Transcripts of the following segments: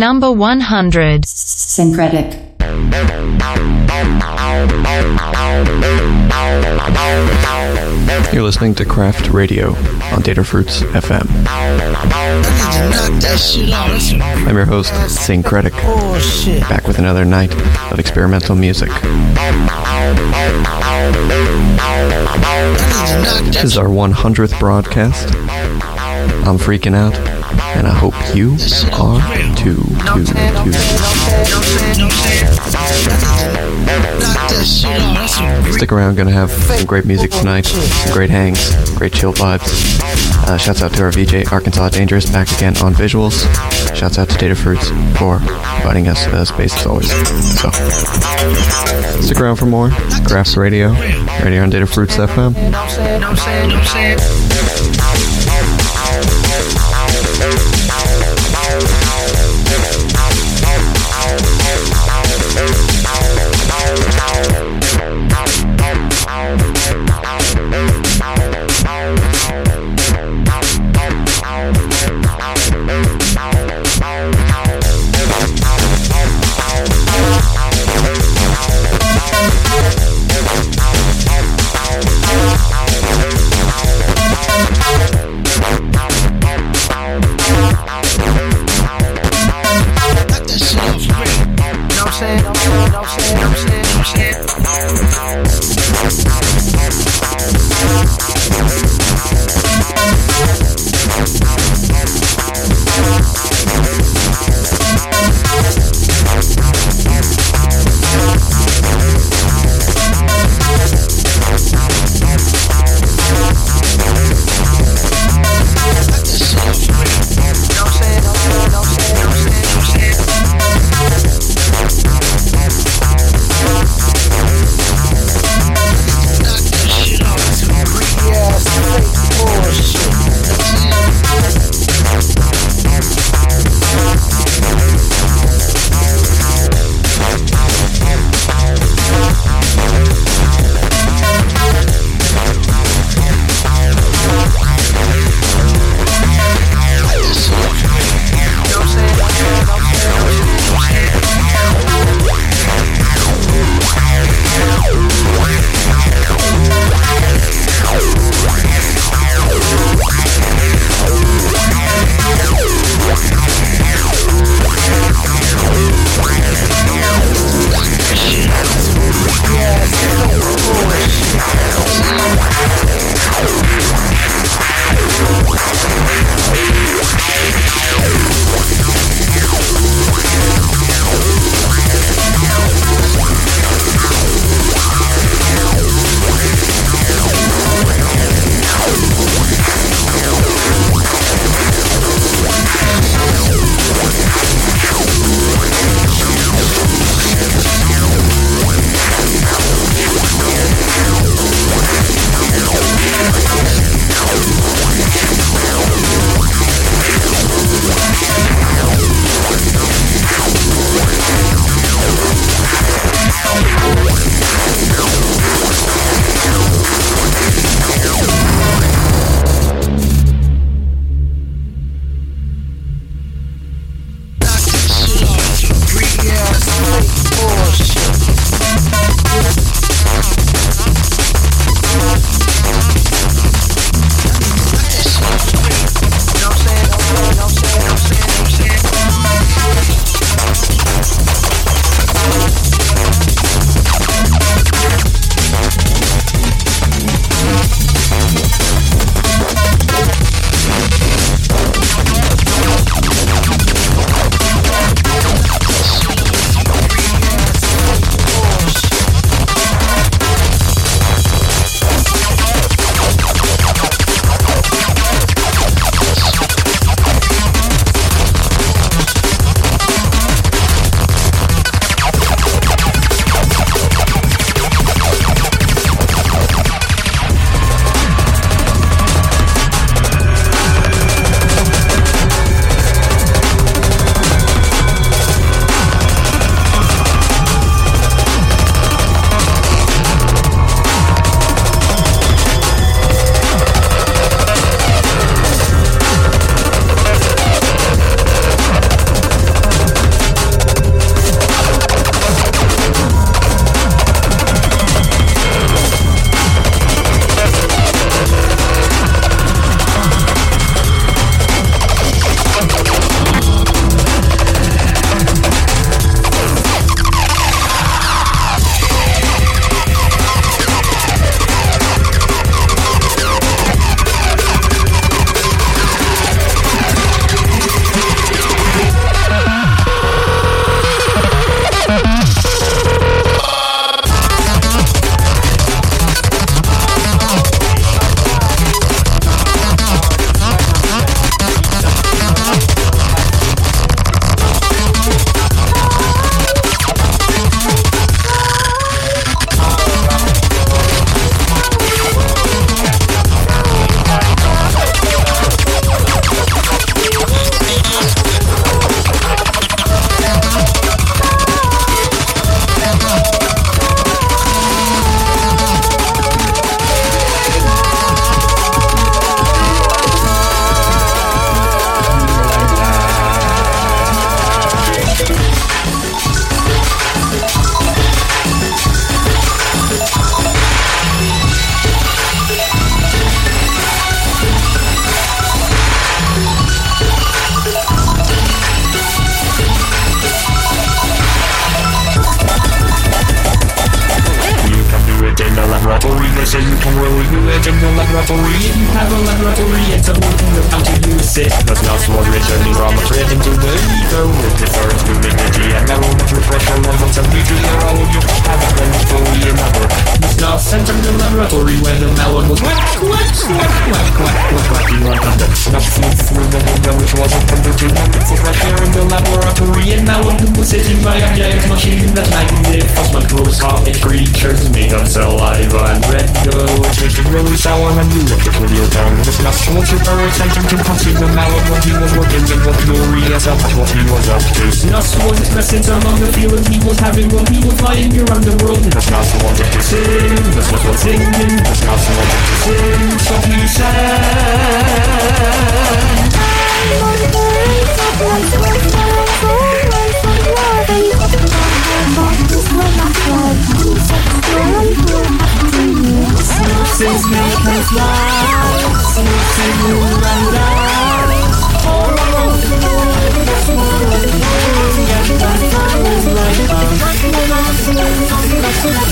Number 100. Synkretic. You're listening to Craft Radio on Data Fruits FM. I'm your host, Synkretic, back with another night of experimental music. This is our 100th broadcast. I'm freaking out, and I hope you are too, too, too. Stick around, gonna have some great music tonight, some great hangs, great chill vibes. Uh, shouts out to our VJ Arkansas Dangerous back again on visuals. Shouts out to Data Fruits for providing us uh, space as always. So stick around for more Crafts Radio, right here on Data Fruits FM.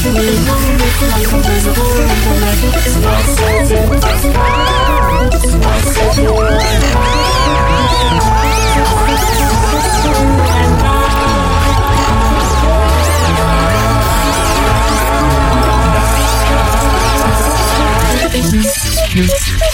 Thank you.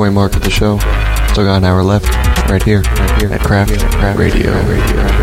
halfway mark of the show. Still got an hour left, right here, right here at Craft, Craft Radio. Radio.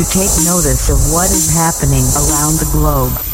To take notice of what is happening around the globe.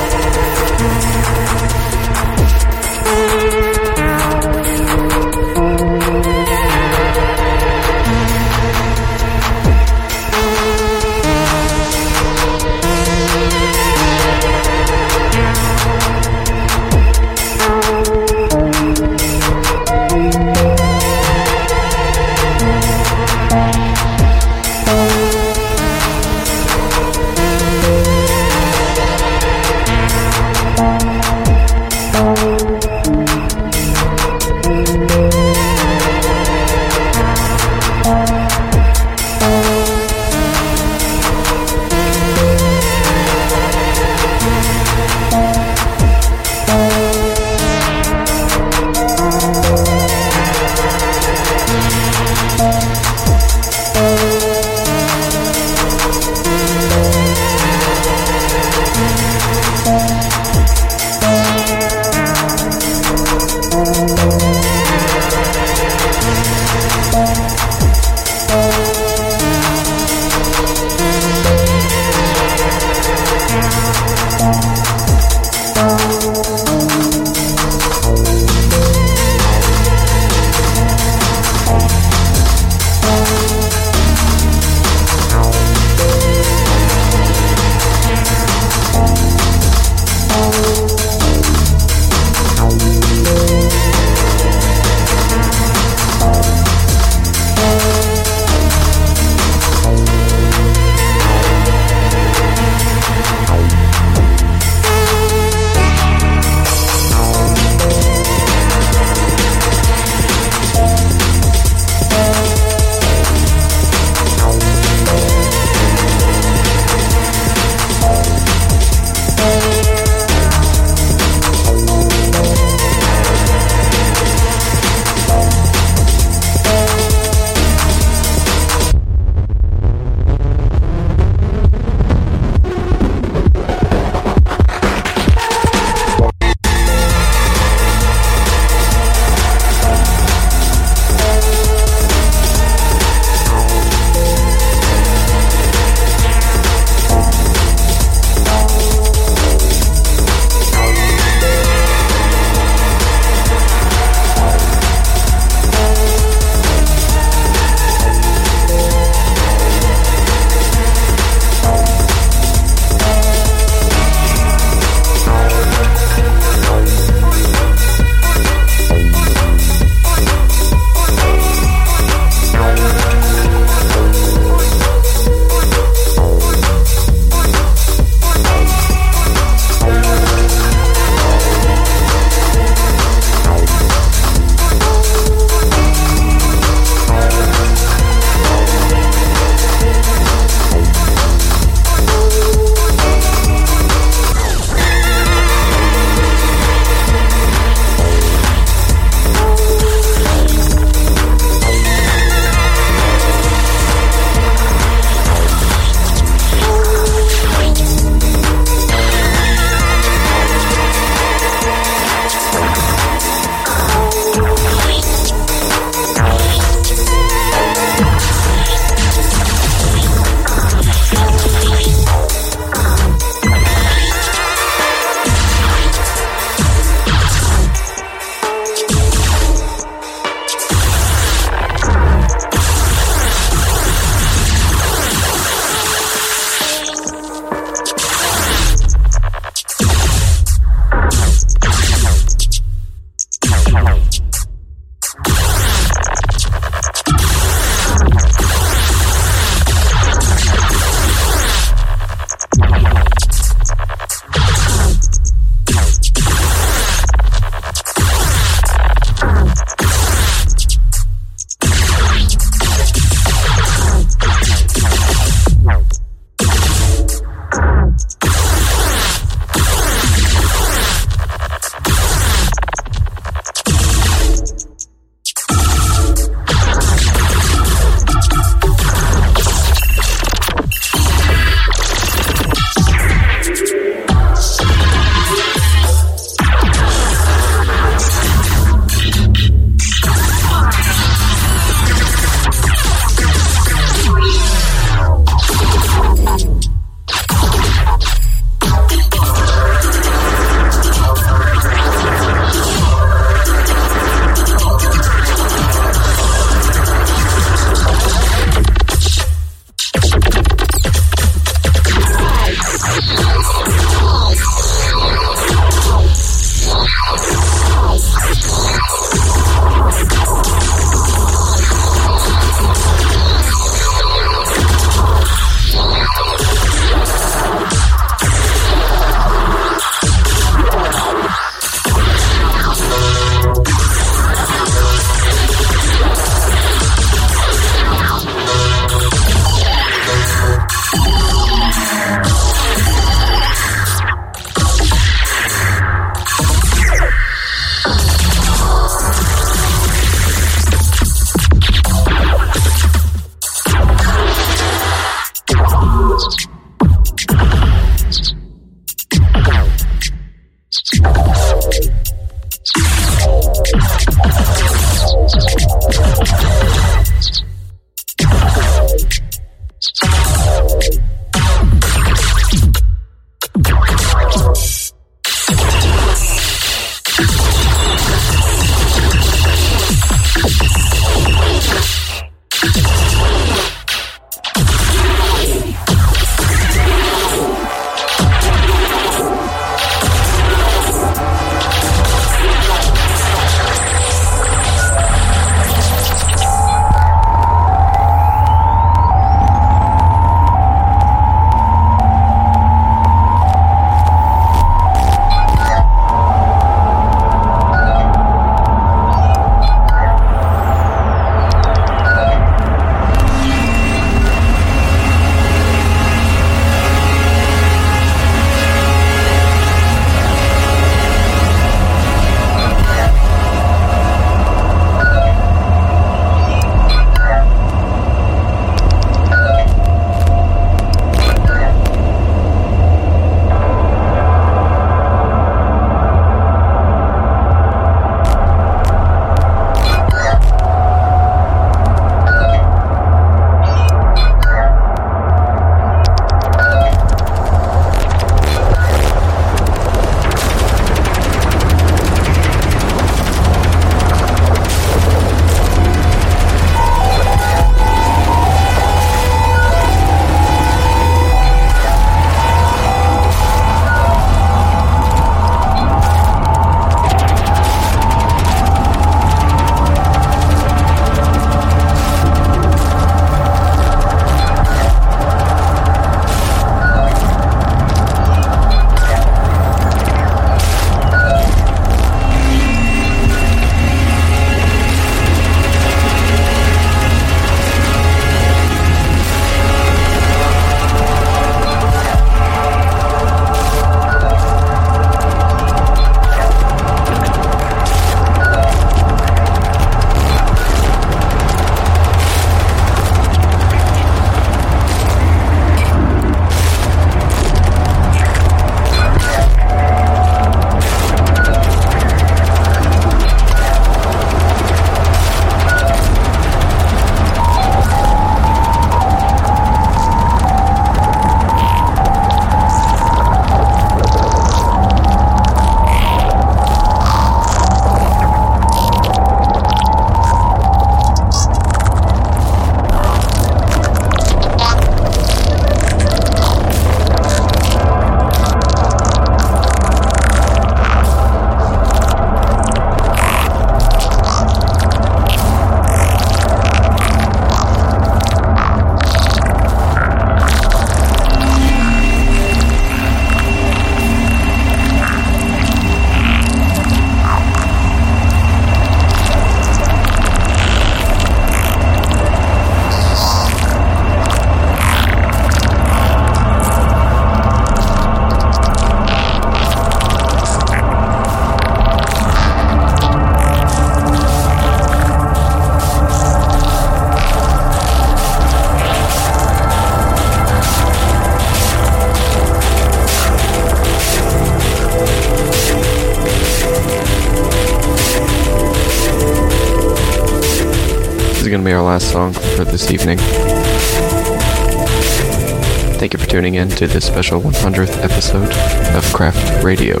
To this special 100th episode of Craft Radio.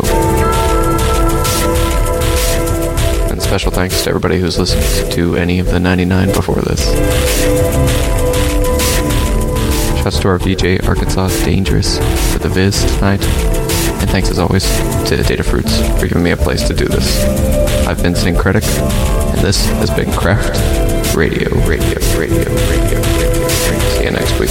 And special thanks to everybody who's listened to any of the 99 before this. Shouts to our VJ Arkansas Dangerous for the Viz tonight. And thanks as always to Datafruits for giving me a place to do this. I've been Synkretic, and this has been Craft Radio, Radio, Radio, Radio, Radio. See you next week.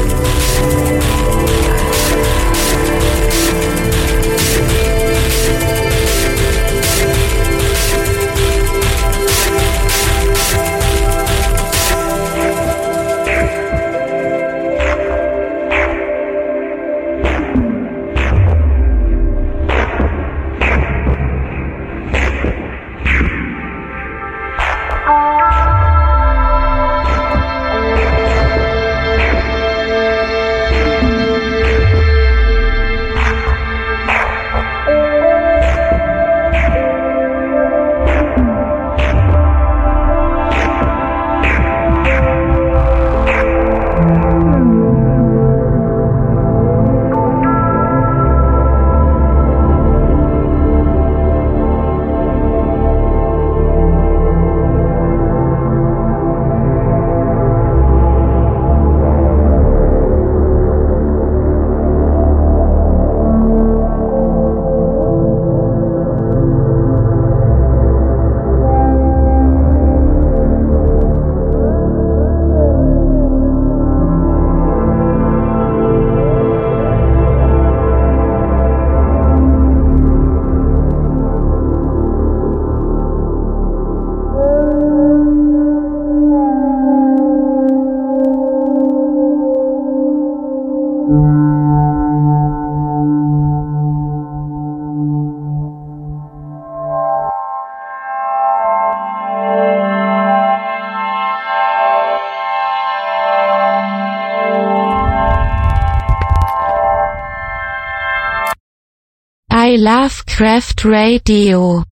craft radio.